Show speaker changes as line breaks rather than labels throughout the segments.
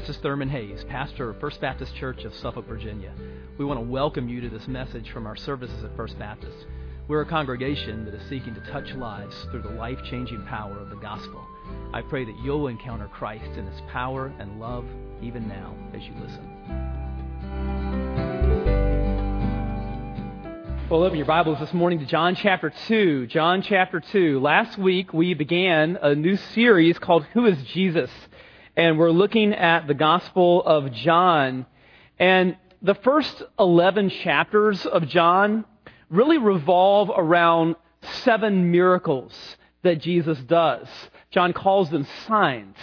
this is Thurman Hayes, pastor of First Baptist Church of Suffolk, Virginia. We want to welcome you to this message from our services at First Baptist. We're a congregation that is seeking to touch lives through the life changing power of the gospel. I pray that you'll encounter Christ in his power and love even now as you listen. Well, open your Bibles this morning to John chapter 2. John chapter 2. Last week we began a new series called Who is Jesus? And we're looking at the Gospel of John. And the first 11 chapters of John really revolve around seven miracles that Jesus does. John calls them signs.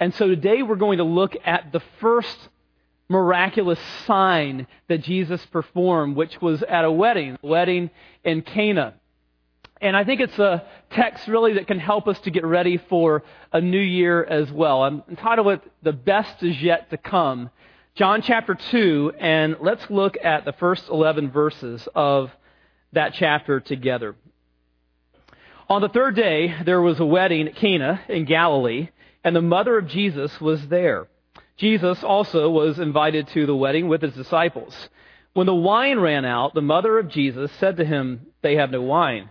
And so today we're going to look at the first miraculous sign that Jesus performed, which was at a wedding, a wedding in Cana. And I think it's a text really that can help us to get ready for a new year as well. I'm entitled it The Best is Yet to Come. John chapter 2, and let's look at the first 11 verses of that chapter together. On the third day, there was a wedding at Cana in Galilee, and the mother of Jesus was there. Jesus also was invited to the wedding with his disciples. When the wine ran out, the mother of Jesus said to him, They have no wine.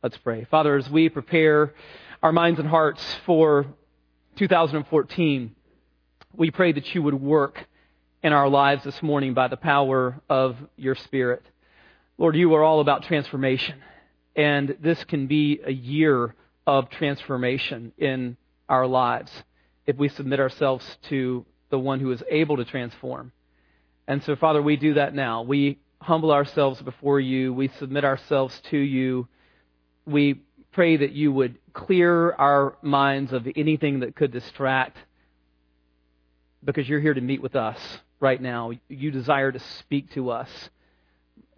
Let's pray. Father, as we prepare our minds and hearts for 2014, we pray that you would work in our lives this morning by the power of your Spirit. Lord, you are all about transformation. And this can be a year of transformation in our lives if we submit ourselves to the one who is able to transform. And so, Father, we do that now. We humble ourselves before you, we submit ourselves to you. We pray that you would clear our minds of anything that could distract because you're here to meet with us right now. You desire to speak to us.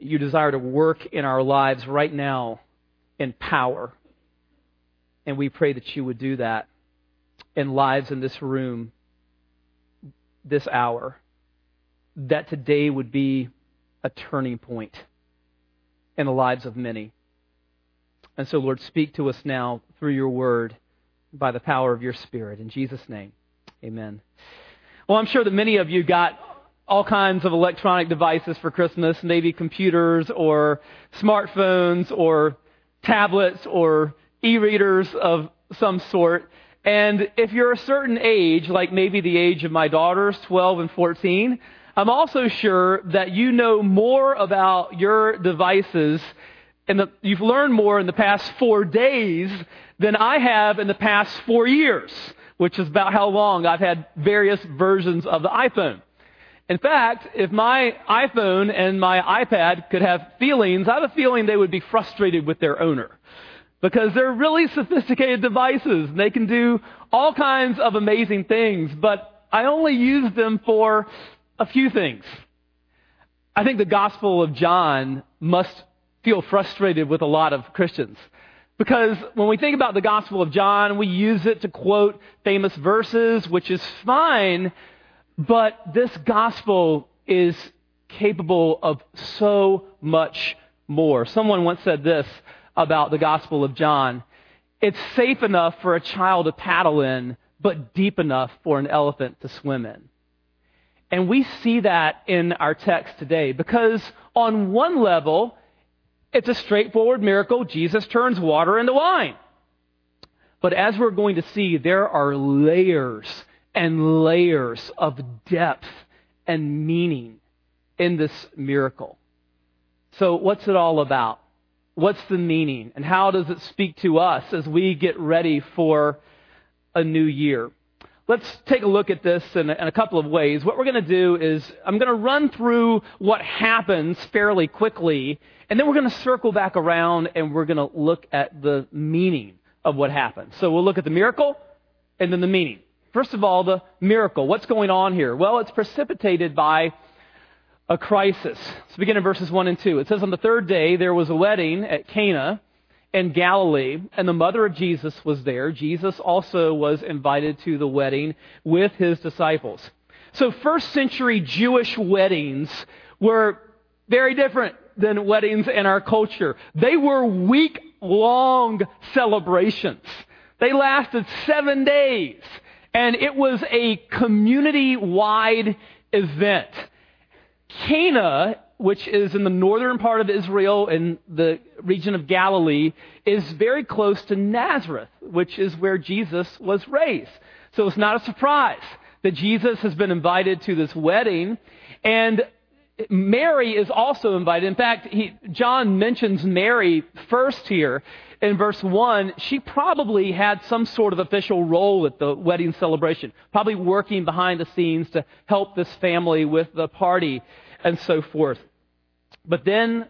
You desire to work in our lives right now in power. And we pray that you would do that in lives in this room, this hour. That today would be a turning point in the lives of many. And so, Lord, speak to us now through your word by the power of your Spirit. In Jesus' name, amen. Well, I'm sure that many of you got all kinds of electronic devices for Christmas, maybe computers or smartphones or tablets or e readers of some sort. And if you're a certain age, like maybe the age of my daughters, 12 and 14, I'm also sure that you know more about your devices and you've learned more in the past four days than I have in the past four years, which is about how long I've had various versions of the iPhone. In fact, if my iPhone and my iPad could have feelings, I have a feeling they would be frustrated with their owner. Because they're really sophisticated devices. And they can do all kinds of amazing things, but I only use them for a few things. I think the Gospel of John must feel frustrated with a lot of Christians. Because when we think about the Gospel of John, we use it to quote famous verses, which is fine, but this gospel is capable of so much more. Someone once said this about the Gospel of John it's safe enough for a child to paddle in, but deep enough for an elephant to swim in. And we see that in our text today because, on one level, it's a straightforward miracle. Jesus turns water into wine. But as we're going to see, there are layers and layers of depth and meaning in this miracle. So, what's it all about? What's the meaning? And how does it speak to us as we get ready for a new year? Let's take a look at this in a, in a couple of ways. What we're going to do is I'm going to run through what happens fairly quickly, and then we're going to circle back around and we're going to look at the meaning of what happened. So we'll look at the miracle and then the meaning. First of all, the miracle. What's going on here? Well, it's precipitated by a crisis. Let's begin in verses 1 and 2. It says, On the third day, there was a wedding at Cana in Galilee, and the mother of Jesus was there. Jesus also was invited to the wedding with his disciples. So, first century Jewish weddings were very different than weddings in our culture. They were week long celebrations. They lasted seven days, and it was a community wide event. Cana, which is in the northern part of Israel in the region of Galilee, is very close to Nazareth, which is where Jesus was raised. So it's not a surprise that Jesus has been invited to this wedding. And Mary is also invited. In fact, he, John mentions Mary first here in verse 1. She probably had some sort of official role at the wedding celebration, probably working behind the scenes to help this family with the party and so forth. But then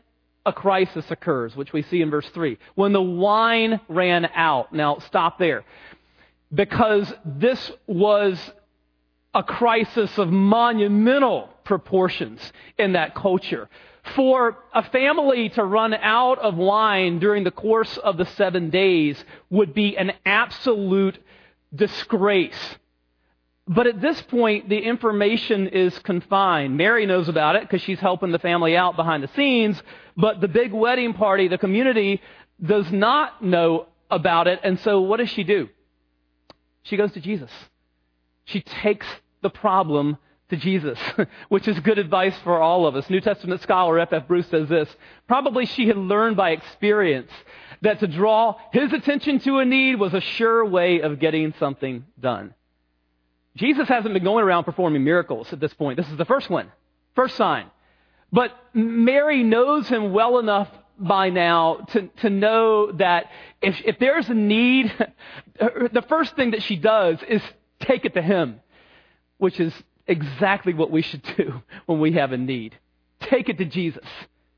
a crisis occurs, which we see in verse 3. When the wine ran out. Now, stop there. Because this was a crisis of monumental proportions in that culture. For a family to run out of wine during the course of the seven days would be an absolute disgrace. But at this point, the information is confined. Mary knows about it because she's helping the family out behind the scenes, but the big wedding party, the community, does not know about it. And so what does she do? She goes to Jesus. She takes the problem to Jesus, which is good advice for all of us. New Testament scholar F. F. Bruce says this. Probably she had learned by experience that to draw his attention to a need was a sure way of getting something done. Jesus hasn't been going around performing miracles at this point. This is the first one, first sign. But Mary knows him well enough by now to, to know that if, if there's a need, the first thing that she does is take it to him, which is exactly what we should do when we have a need. Take it to Jesus.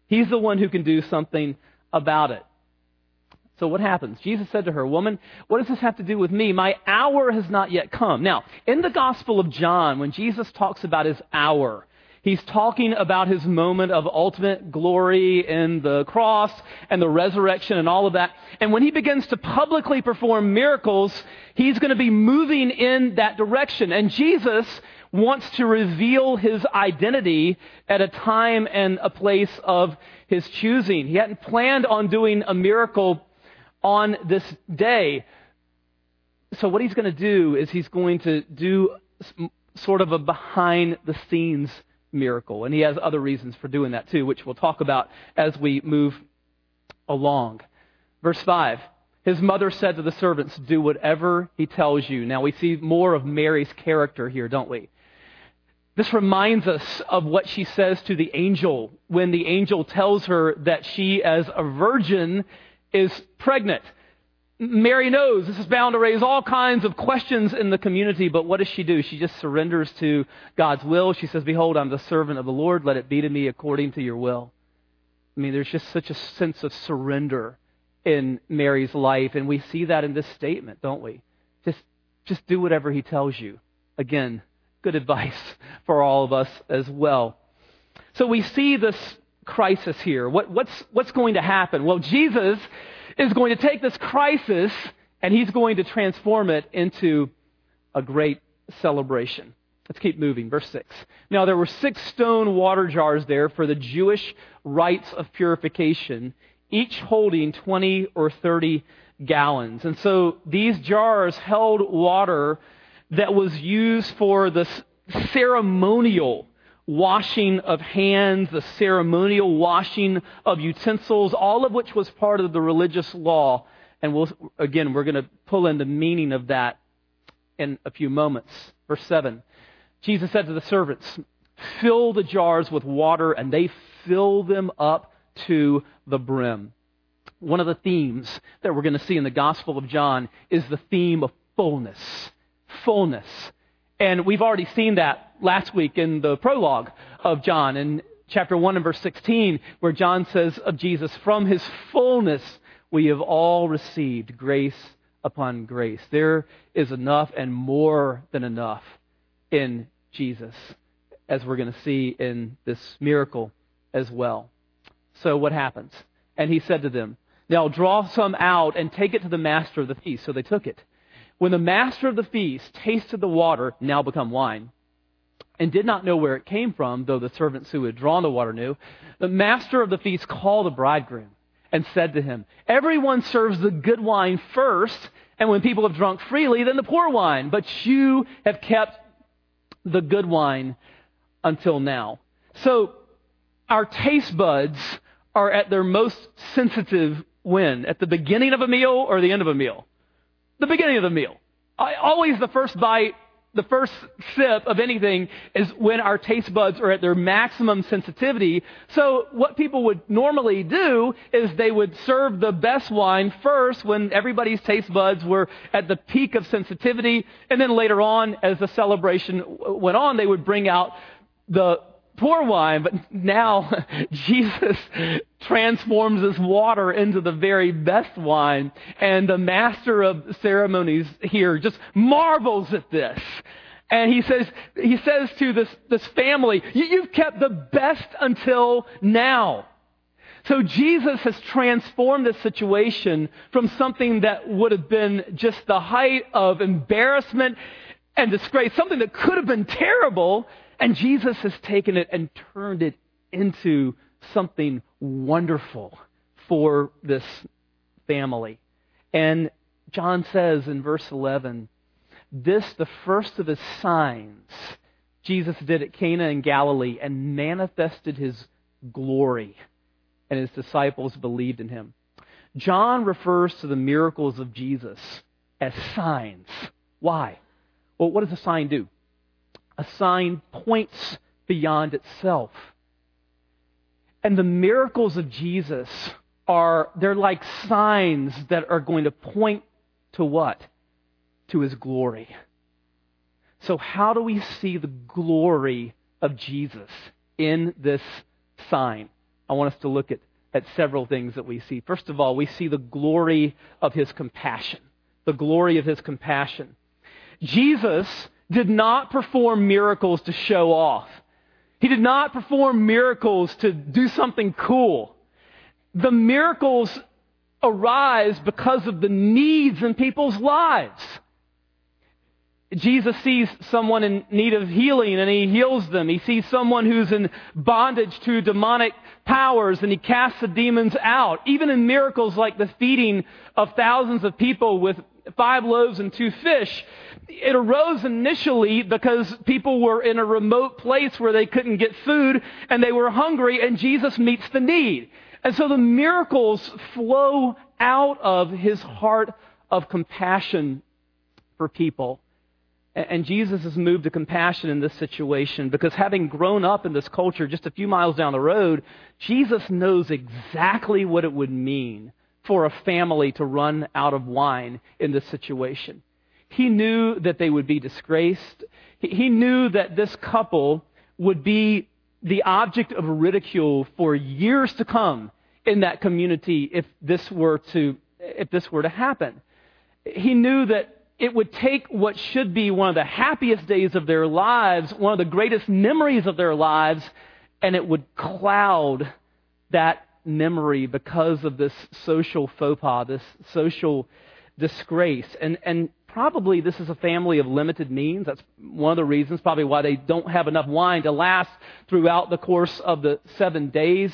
He's the one who can do something about it. So what happens? Jesus said to her, Woman, what does this have to do with me? My hour has not yet come. Now, in the Gospel of John, when Jesus talks about his hour, he's talking about his moment of ultimate glory in the cross and the resurrection and all of that. And when he begins to publicly perform miracles, he's going to be moving in that direction. And Jesus wants to reveal his identity at a time and a place of his choosing. He hadn't planned on doing a miracle on this day. So, what he's going to do is he's going to do sort of a behind the scenes miracle. And he has other reasons for doing that too, which we'll talk about as we move along. Verse 5 His mother said to the servants, Do whatever he tells you. Now, we see more of Mary's character here, don't we? This reminds us of what she says to the angel when the angel tells her that she, as a virgin, is pregnant. Mary knows this is bound to raise all kinds of questions in the community, but what does she do? She just surrenders to God's will. She says, Behold, I'm the servant of the Lord. Let it be to me according to your will. I mean, there's just such a sense of surrender in Mary's life, and we see that in this statement, don't we? Just, just do whatever he tells you. Again, good advice for all of us as well. So we see this crisis here. What, what's, what's going to happen? Well, Jesus is going to take this crisis and he's going to transform it into a great celebration. Let's keep moving. Verse 6. Now, there were six stone water jars there for the Jewish rites of purification, each holding 20 or 30 gallons. And so these jars held water that was used for the ceremonial washing of hands, the ceremonial washing of utensils, all of which was part of the religious law. And we'll, again, we're going to pull in the meaning of that in a few moments. Verse 7 Jesus said to the servants, Fill the jars with water, and they fill them up to the brim. One of the themes that we're going to see in the Gospel of John is the theme of fullness. Fullness. And we've already seen that last week in the prologue of John in chapter 1 and verse 16, where John says of Jesus, From his fullness we have all received grace upon grace. There is enough and more than enough in Jesus, as we're going to see in this miracle as well. So what happens? And he said to them, Now draw some out and take it to the master of the feast. So they took it. When the master of the feast tasted the water, now become wine, and did not know where it came from, though the servants who had drawn the water knew, the master of the feast called the bridegroom and said to him, Everyone serves the good wine first, and when people have drunk freely, then the poor wine. But you have kept the good wine until now. So our taste buds are at their most sensitive when? At the beginning of a meal or the end of a meal? The beginning of the meal. I, always the first bite the first sip of anything is when our taste buds are at their maximum sensitivity. So what people would normally do is they would serve the best wine first when everybody's taste buds were at the peak of sensitivity. And then later on, as the celebration went on, they would bring out the poor wine, but now Jesus transforms this water into the very best wine. And the master of ceremonies here just marvels at this. And he says, he says to this, this family, you've kept the best until now. So Jesus has transformed this situation from something that would have been just the height of embarrassment and disgrace, something that could have been terrible, and Jesus has taken it and turned it into something wonderful for this family. And John says in verse 11, this, the first of his signs, Jesus did at Cana in Galilee and manifested his glory, and his disciples believed in him. John refers to the miracles of Jesus as signs. Why? Well, what does a sign do? A sign points beyond itself. And the miracles of Jesus are, they're like signs that are going to point to what? To his glory. So, how do we see the glory of Jesus in this sign? I want us to look at, at several things that we see. First of all, we see the glory of his compassion. The glory of his compassion. Jesus did not perform miracles to show off. He did not perform miracles to do something cool. The miracles arise because of the needs in people's lives. Jesus sees someone in need of healing and he heals them. He sees someone who's in bondage to demonic powers and he casts the demons out. Even in miracles like the feeding of thousands of people with five loaves and two fish, it arose initially because people were in a remote place where they couldn't get food and they were hungry, and Jesus meets the need. And so the miracles flow out of his heart of compassion for people. And Jesus is moved to compassion in this situation because having grown up in this culture just a few miles down the road, Jesus knows exactly what it would mean for a family to run out of wine in this situation. He knew that they would be disgraced. He knew that this couple would be the object of ridicule for years to come in that community if this were to, if this were to happen. He knew that it would take what should be one of the happiest days of their lives, one of the greatest memories of their lives, and it would cloud that memory because of this social faux pas, this social disgrace. And, and probably this is a family of limited means. That's one of the reasons, probably why they don't have enough wine to last throughout the course of the seven days.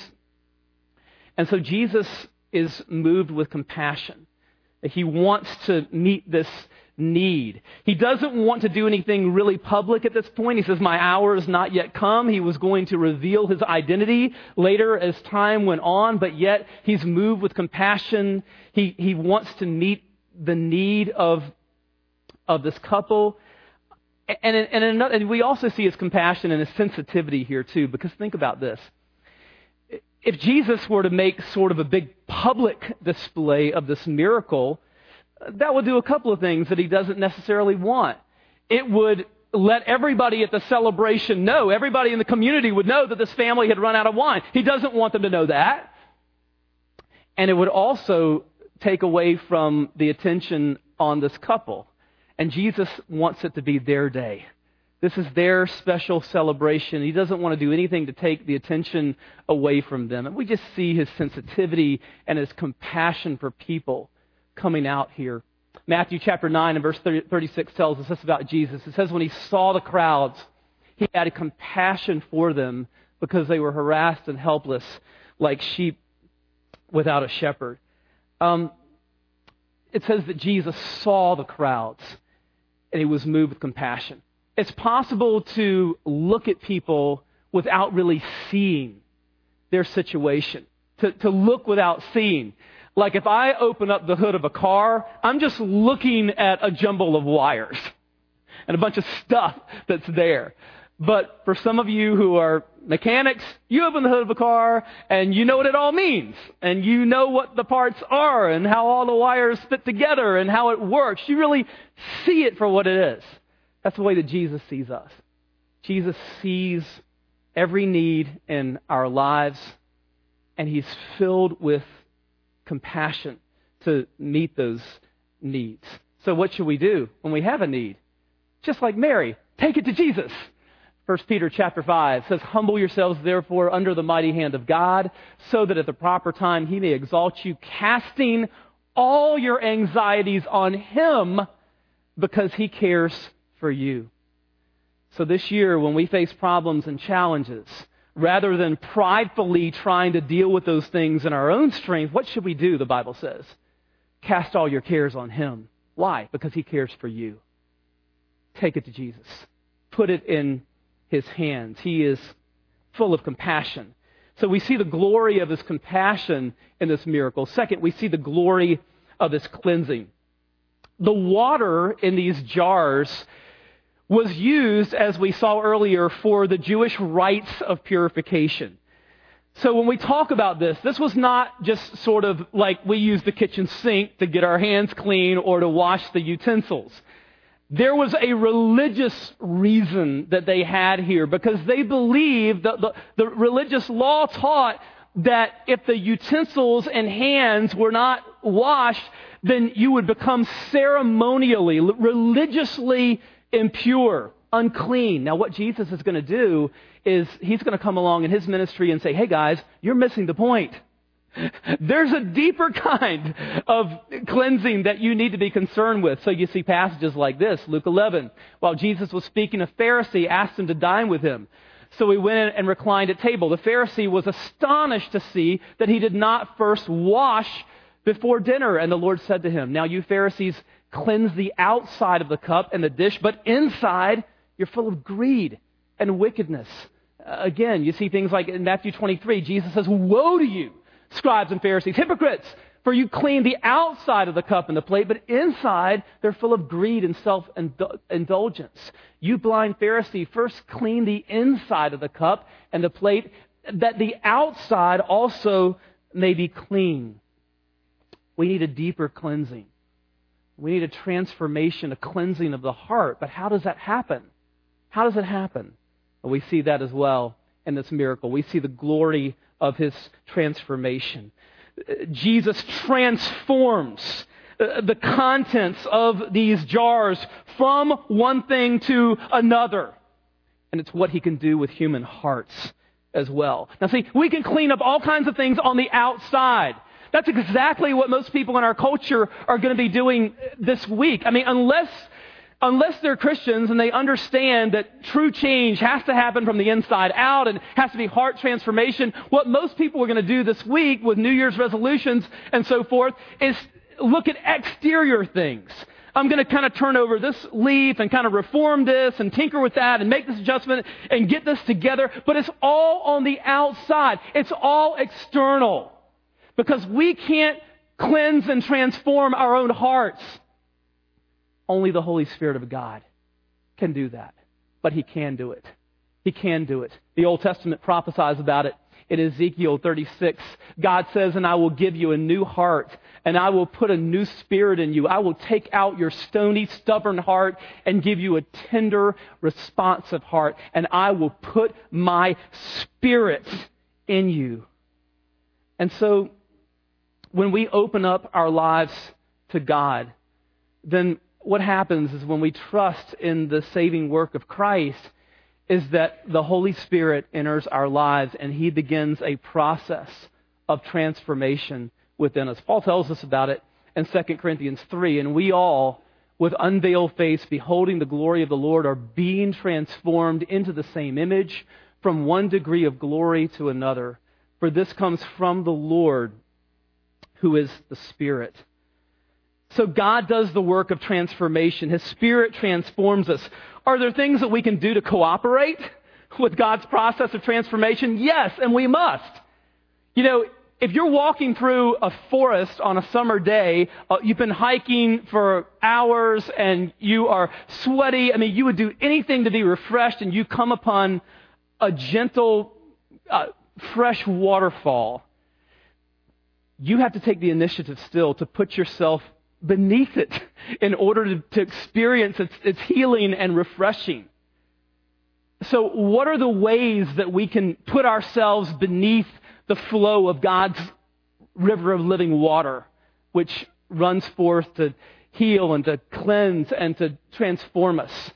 And so Jesus is moved with compassion. He wants to meet this need. He doesn't want to do anything really public at this point. He says, My hour is not yet come. He was going to reveal his identity later as time went on, but yet he's moved with compassion. He, he wants to meet the need of of this couple. And, and, and, and we also see his compassion and his sensitivity here, too, because think about this. If Jesus were to make sort of a big public display of this miracle, that would do a couple of things that he doesn't necessarily want. It would let everybody at the celebration know, everybody in the community would know that this family had run out of wine. He doesn't want them to know that. And it would also take away from the attention on this couple. And Jesus wants it to be their day. This is their special celebration. He doesn't want to do anything to take the attention away from them. And we just see his sensitivity and his compassion for people coming out here. Matthew chapter 9 and verse 36 tells us this about Jesus. It says, when he saw the crowds, he had compassion for them because they were harassed and helpless like sheep without a shepherd. Um, it says that Jesus saw the crowds and he was moved with compassion. It's possible to look at people without really seeing their situation, to, to look without seeing. Like if I open up the hood of a car, I'm just looking at a jumble of wires and a bunch of stuff that's there. But for some of you who are mechanics, you open the hood of a car and you know what it all means. And you know what the parts are and how all the wires fit together and how it works. You really see it for what it is. That's the way that Jesus sees us. Jesus sees every need in our lives and he's filled with compassion to meet those needs. So, what should we do when we have a need? Just like Mary, take it to Jesus. 1 Peter chapter 5 says, Humble yourselves therefore under the mighty hand of God, so that at the proper time he may exalt you, casting all your anxieties on him because he cares for you. So this year, when we face problems and challenges, rather than pridefully trying to deal with those things in our own strength, what should we do, the Bible says? Cast all your cares on Him. Why? Because He cares for you. Take it to Jesus. Put it in His hands. He is full of compassion. So we see the glory of His compassion in this miracle. Second, we see the glory of His cleansing. The water in these jars was used, as we saw earlier, for the Jewish rites of purification. So when we talk about this, this was not just sort of like we use the kitchen sink to get our hands clean or to wash the utensils. There was a religious reason that they had here because they believed that the, the religious law taught that if the utensils and hands were not washed, then you would become ceremonially, religiously impure, unclean. Now, what Jesus is going to do is he's going to come along in his ministry and say, hey guys, you're missing the point. There's a deeper kind of cleansing that you need to be concerned with. So you see passages like this, Luke 11. While Jesus was speaking, a Pharisee asked him to dine with him. So he went in and reclined at table. The Pharisee was astonished to see that he did not first wash before dinner. And the Lord said to him, Now you Pharisees cleanse the outside of the cup and the dish, but inside you're full of greed and wickedness. Again, you see things like in Matthew 23, Jesus says, Woe to you, scribes and Pharisees, hypocrites! For you clean the outside of the cup and the plate, but inside they're full of greed and self indulgence. You blind Pharisee, first clean the inside of the cup and the plate, that the outside also may be clean. We need a deeper cleansing. We need a transformation, a cleansing of the heart. But how does that happen? How does it happen? Well, we see that as well in this miracle. We see the glory of his transformation. Jesus transforms uh, the contents of these jars from one thing to another. And it's what he can do with human hearts as well. Now, see, we can clean up all kinds of things on the outside. That's exactly what most people in our culture are going to be doing this week. I mean, unless, unless they're Christians and they understand that true change has to happen from the inside out and has to be heart transformation, what most people are going to do this week with New Year's resolutions and so forth is look at exterior things. I'm going to kind of turn over this leaf and kind of reform this and tinker with that and make this adjustment and get this together. But it's all on the outside. It's all external because we can't cleanse and transform our own hearts. Only the Holy Spirit of God can do that. But He can do it. He can do it. The Old Testament prophesies about it in Ezekiel 36. God says, And I will give you a new heart, and I will put a new spirit in you. I will take out your stony, stubborn heart and give you a tender, responsive heart, and I will put my spirit in you. And so, when we open up our lives to God, then what happens is when we trust in the saving work of Christ, is that the Holy Spirit enters our lives and he begins a process of transformation within us. Paul tells us about it in 2 Corinthians 3, and we all, with unveiled face, beholding the glory of the Lord, are being transformed into the same image from one degree of glory to another. For this comes from the Lord, who is the Spirit. So God does the work of transformation. His Spirit transforms us. Are there things that we can do to cooperate with God's process of transformation? Yes, and we must. You know, if you're walking through a forest on a summer day, uh, you've been hiking for hours and you are sweaty. I mean, you would do anything to be refreshed and you come upon a gentle, uh, fresh waterfall. You have to take the initiative still to put yourself beneath it in order to, to experience its, its healing and refreshing. So, what are the ways that we can put ourselves beneath the flow of God's river of living water, which runs forth to heal and to cleanse and to transform us?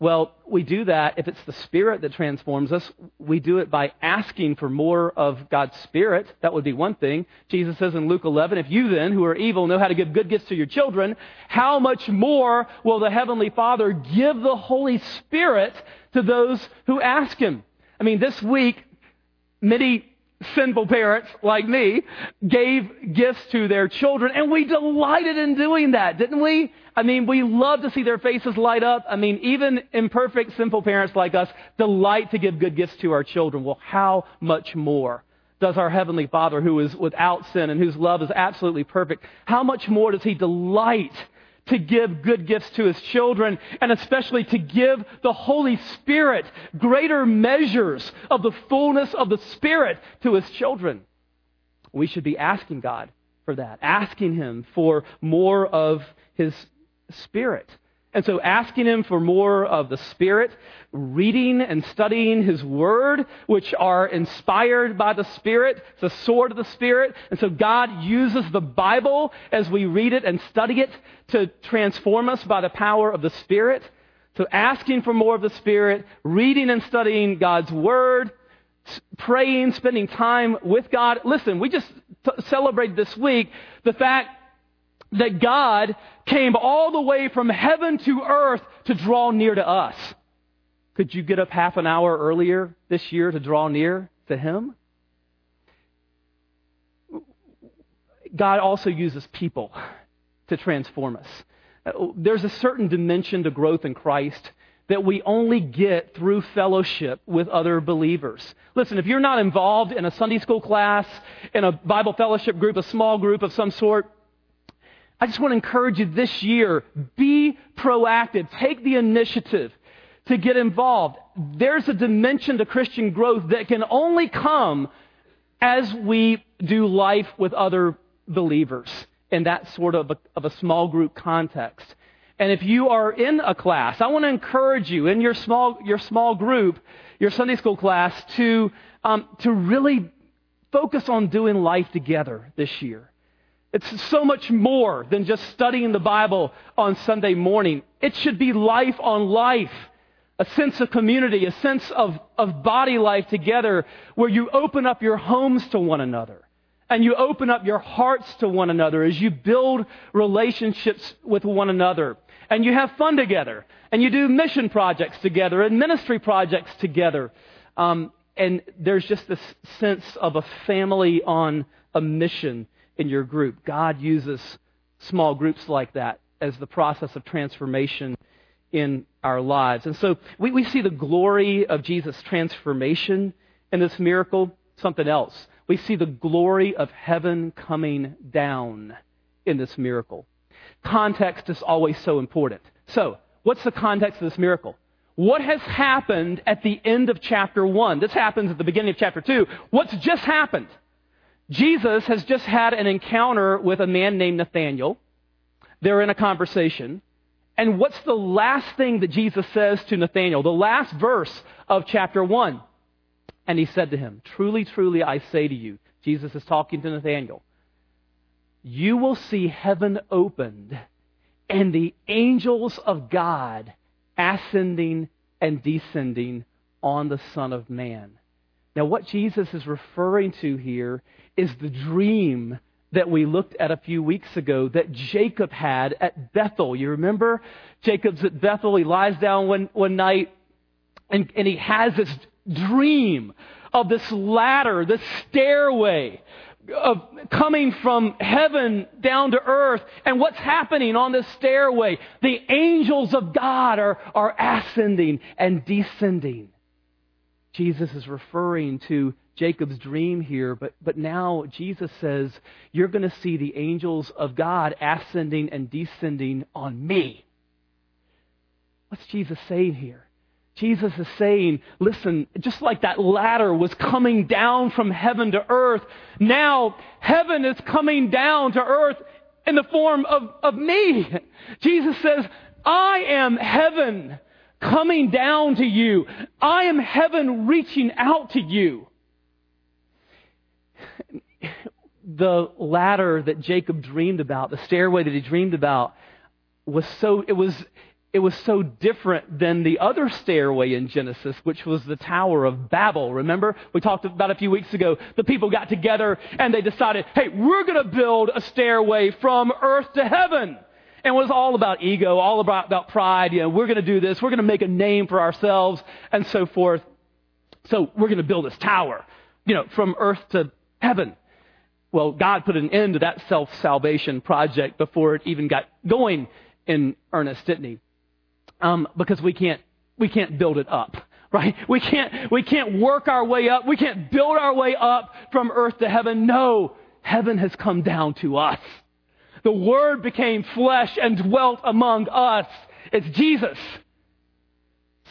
Well, we do that if it's the Spirit that transforms us. We do it by asking for more of God's Spirit. That would be one thing. Jesus says in Luke 11, If you then, who are evil, know how to give good gifts to your children, how much more will the Heavenly Father give the Holy Spirit to those who ask Him? I mean, this week, many sinful parents like me gave gifts to their children, and we delighted in doing that, didn't we? I mean, we love to see their faces light up. I mean, even imperfect, sinful parents like us delight to give good gifts to our children. Well, how much more does our Heavenly Father, who is without sin and whose love is absolutely perfect, how much more does He delight to give good gifts to his children, and especially to give the Holy Spirit greater measures of the fullness of the Spirit to his children. We should be asking God for that, asking him for more of his Spirit. And so asking him for more of the Spirit, reading and studying his word, which are inspired by the Spirit, the sword of the Spirit. And so God uses the Bible as we read it and study it to transform us by the power of the Spirit. So asking for more of the Spirit, reading and studying God's word, praying, spending time with God. Listen, we just t- celebrated this week the fact that God came all the way from heaven to earth to draw near to us. Could you get up half an hour earlier this year to draw near to Him? God also uses people to transform us. There's a certain dimension to growth in Christ that we only get through fellowship with other believers. Listen, if you're not involved in a Sunday school class, in a Bible fellowship group, a small group of some sort, I just want to encourage you this year be proactive, take the initiative to get involved. There's a dimension to Christian growth that can only come as we do life with other believers in that sort of a, of a small group context. And if you are in a class, I want to encourage you in your small, your small group, your Sunday school class, to, um, to really focus on doing life together this year. It's so much more than just studying the Bible on Sunday morning. It should be life on life, a sense of community, a sense of, of body life together where you open up your homes to one another and you open up your hearts to one another as you build relationships with one another and you have fun together and you do mission projects together and ministry projects together. Um, and there's just this sense of a family on a mission in your group. God uses small groups like that as the process of transformation in our lives. And so we, we see the glory of Jesus' transformation in this miracle, something else. We see the glory of heaven coming down in this miracle. Context is always so important. So, what's the context of this miracle? What has happened at the end of chapter 1? This happens at the beginning of chapter 2. What's just happened? Jesus has just had an encounter with a man named Nathaniel. They're in a conversation. And what's the last thing that Jesus says to Nathaniel? The last verse of chapter 1. And he said to him, Truly, truly, I say to you, Jesus is talking to Nathaniel, you will see heaven opened and the angels of God ascending and descending on the Son of Man. Now, what Jesus is referring to here is the dream that we looked at a few weeks ago that Jacob had at Bethel. You remember? Jacob's at Bethel. He lies down one, one night and, and he has this dream of this ladder, this stairway of coming from heaven down to earth. And what's happening on this stairway? The angels of God are, are ascending and descending. Jesus is referring to Jacob's dream here, but, but now Jesus says, You're going to see the angels of God ascending and descending on me. What's Jesus saying here? Jesus is saying, listen, just like that ladder was coming down from heaven to earth, now heaven is coming down to earth in the form of, of me. Jesus says, I am heaven coming down to you. I am heaven reaching out to you. The ladder that Jacob dreamed about, the stairway that he dreamed about, was so, it was, it was so different than the other stairway in Genesis, which was the Tower of Babel. Remember? We talked about a few weeks ago. The people got together and they decided, hey, we're going to build a stairway from earth to heaven. And it was all about ego, all about, about pride. You know, we're going to do this. We're going to make a name for ourselves and so forth. So we're going to build this tower, you know, from earth to heaven. Well, God put an end to that self salvation project before it even got going in earnest, didn't He? um, because we can't we can't build it up right we can't we can't work our way up we can't build our way up from earth to heaven no heaven has come down to us the word became flesh and dwelt among us it's jesus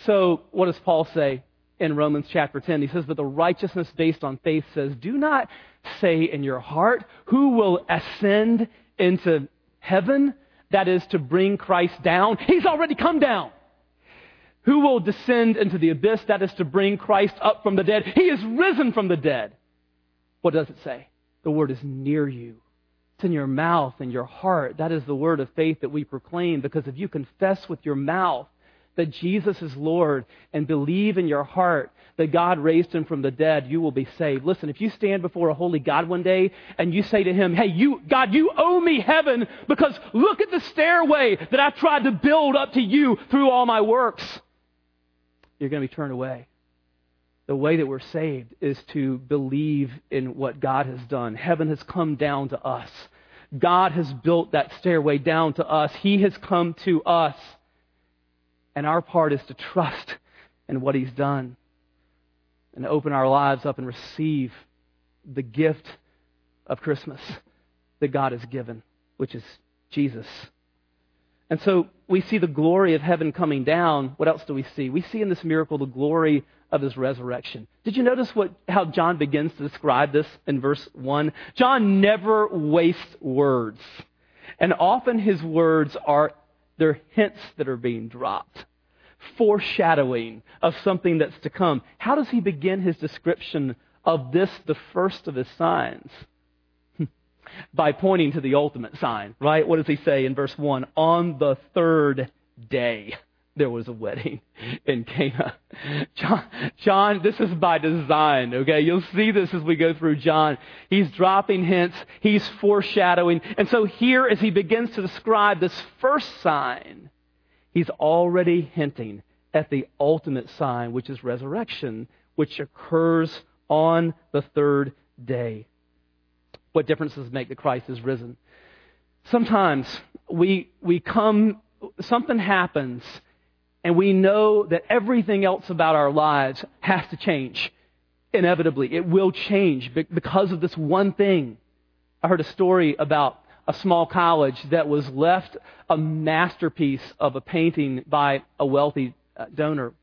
so what does paul say in romans chapter 10 he says but the righteousness based on faith says do not say in your heart who will ascend into heaven that is to bring Christ down. He's already come down. Who will descend into the abyss? That is to bring Christ up from the dead. He is risen from the dead. What does it say? The word is near you. It's in your mouth and your heart. That is the word of faith that we proclaim because if you confess with your mouth that Jesus is Lord and believe in your heart that God raised him from the dead, you will be saved. Listen, if you stand before a holy God one day and you say to him, Hey, you, God, you owe me heaven because look at the stairway that I tried to build up to you through all my works, you're going to be turned away. The way that we're saved is to believe in what God has done. Heaven has come down to us. God has built that stairway down to us. He has come to us. And our part is to trust in what He's done and open our lives up and receive the gift of Christmas that God has given, which is Jesus. And so we see the glory of heaven coming down. What else do we see? We see in this miracle the glory of his resurrection. Did you notice what, how John begins to describe this in verse 1? John never wastes words. And often his words are, they're hints that are being dropped foreshadowing of something that's to come. How does he begin his description of this, the first of his signs? By pointing to the ultimate sign, right? What does he say in verse 1? On the third day, there was a wedding in Cana. John, John, this is by design, okay? You'll see this as we go through John. He's dropping hints, he's foreshadowing. And so here, as he begins to describe this first sign, he's already hinting at the ultimate sign, which is resurrection, which occurs on the third day. What difference does it make that Christ is risen? Sometimes we, we come, something happens, and we know that everything else about our lives has to change. Inevitably, it will change because of this one thing. I heard a story about a small college that was left a masterpiece of a painting by a wealthy uh, donor.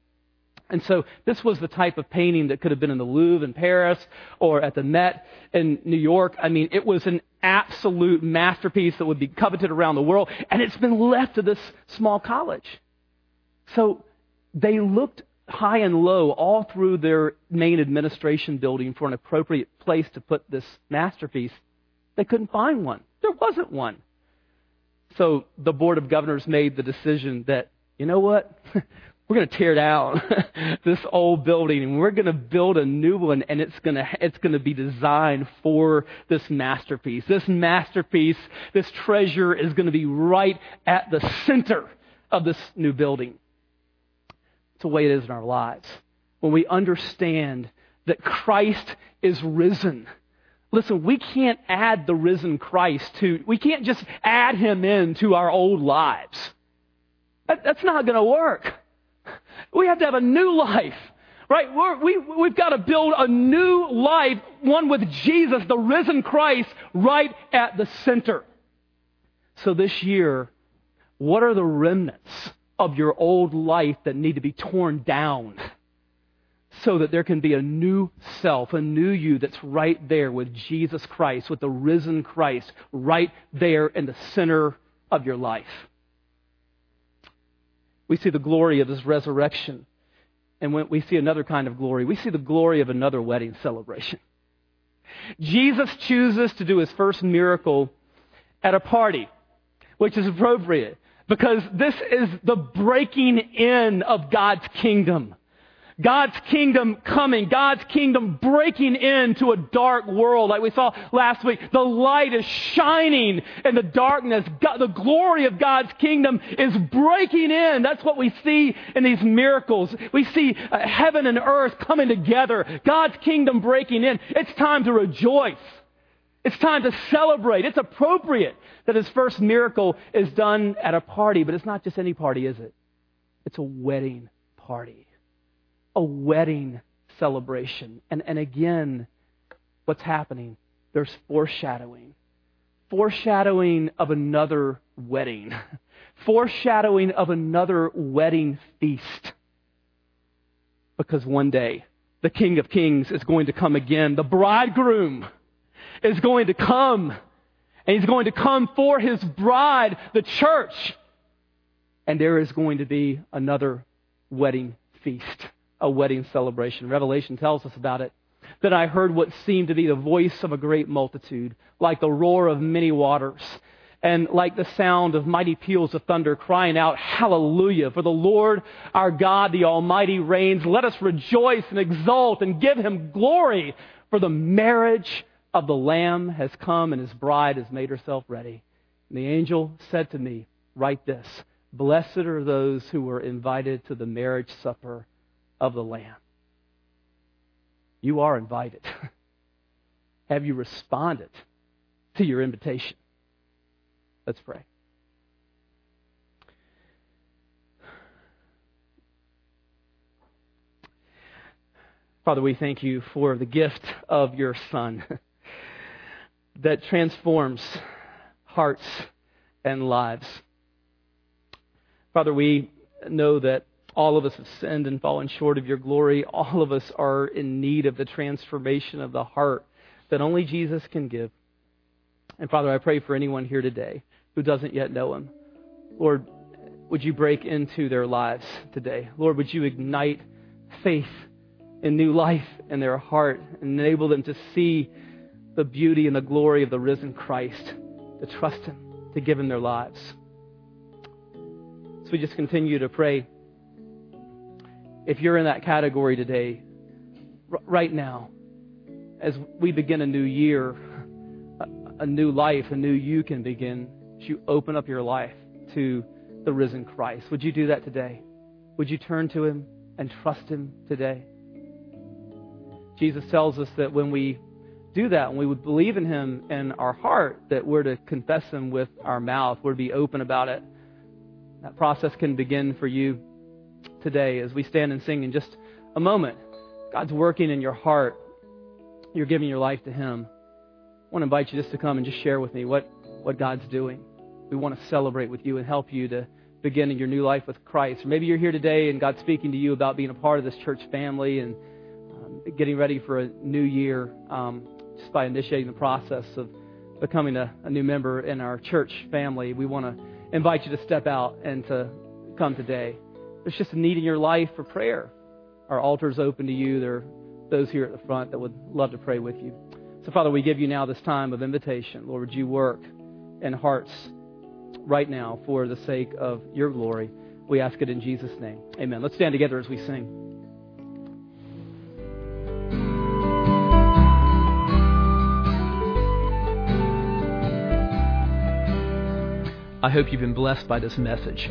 And so this was the type of painting that could have been in the Louvre in Paris or at the Met in New York. I mean, it was an absolute masterpiece that would be coveted around the world, and it's been left to this small college. So they looked high and low all through their main administration building for an appropriate place to put this masterpiece. They couldn't find one. There wasn't one. So the Board of Governors made the decision that, you know what? we're going to tear down this old building and we're going to build a new one and it's going to it's going to be designed for this masterpiece. This masterpiece this treasure is going to be right at the center of this new building. It's the way it is in our lives. When we understand that Christ is risen. Listen we can't add the risen Christ to we can't just add him in to our old lives. That, that's not going to work we have to have a new life. Right? We're, we, we've got to build a new life, one with Jesus, the risen Christ, right at the center. So this year, what are the remnants of your old life that need to be torn down so that there can be a new self, a new you that's right there with Jesus Christ, with the risen Christ, right there in the center of your life? We see the glory of his resurrection. And when we see another kind of glory, we see the glory of another wedding celebration. Jesus chooses to do his first miracle at a party, which is appropriate because this is the breaking in of God's kingdom. God's kingdom coming, God's kingdom breaking into a dark world like we saw last week. The light is shining in the darkness. God, the glory of God's kingdom is breaking in. That's what we see in these miracles. We see uh, heaven and earth coming together. God's kingdom breaking in. It's time to rejoice. It's time to celebrate. It's appropriate that his first miracle is done at a party, but it's not just any party, is it? It's a wedding party a wedding celebration. And, and again, what's happening? There's foreshadowing. Foreshadowing of another wedding. Foreshadowing of another wedding feast. Because one day, the King of Kings is going to come again. The bridegroom is going to come. And he's going to come for his bride, the church. And there is going to be another wedding feast a wedding celebration. Revelation tells us about it. Then I heard what seemed to be the voice of a great multitude, like the roar of many waters, and like the sound of mighty peals of thunder, crying out, Hallelujah! For the Lord our God, the Almighty, reigns. Let us rejoice and exult and give him glory, for the marriage of the Lamb has come, and his bride has made herself ready. And the angel said to me, Write this Blessed are those who were invited to the marriage supper of the Lamb. You are invited. Have you responded to your invitation? Let's pray. Father, we thank you for the gift of your Son that transforms hearts and lives. Father, we know that all of us have sinned and fallen short of your glory. All of us are in need of the transformation of the heart that only Jesus can give. And Father, I pray for anyone here today who doesn't yet know him. Lord, would you break into their lives today? Lord, would you ignite faith and new life in their heart and enable them to see the beauty and the glory of the risen Christ, to trust him, to give him their lives. So we just continue to pray if you're in that category today, right now, as we begin a new year, a, a new life, a new you can begin, you open up your life to the risen Christ. Would you do that today? Would you turn to Him and trust Him today? Jesus tells us that when we do that, when we would believe in Him in our heart, that we're to confess Him with our mouth, we're to be open about it. That process can begin for you today as we stand and sing in just a moment. God's working in your heart. You're giving your life to Him. I want to invite you just to come and just share with me what, what God's doing. We want to celebrate with you and help you to begin in your new life with Christ. Or maybe you're here today and God's speaking to you about being a part of this church family and um, getting ready for a new year um, just by initiating the process of becoming a, a new member in our church family. We want to invite you to step out and to come today. There's just a need in your life for prayer. Our altar is open to you. There are those here at the front that would love to pray with you. So, Father, we give you now this time of invitation. Lord, would you work in hearts right now for the sake of your glory? We ask it in Jesus' name. Amen. Let's stand together as we sing. I hope you've been blessed by this message.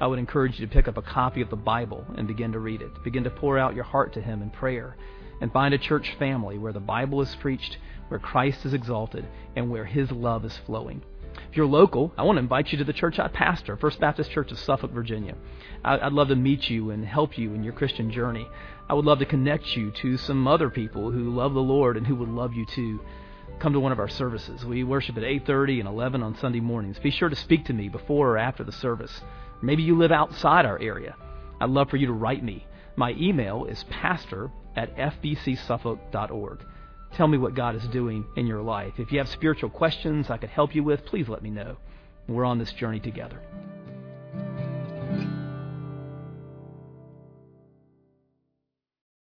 I would encourage you to pick up a copy of the Bible and begin to read it. Begin to pour out your heart to Him in prayer. And find a church family where the Bible is preached, where Christ is exalted, and where His love is flowing. If you're local, I want to invite you to the church I pastor, First Baptist Church of Suffolk, Virginia. I'd love to meet you and help you in your Christian journey. I would love to connect you to some other people who love the Lord and who would love you too. Come to one of our services. We worship at 8:30 and 11 on Sunday mornings. Be sure to speak to me before or after the service. Maybe you live outside our area. I'd love for you to write me. My email is pastor at fbcsuffolk.org. Tell me what God is doing in your life. If you have spiritual questions I could help you with, please let me know. We're on this journey together.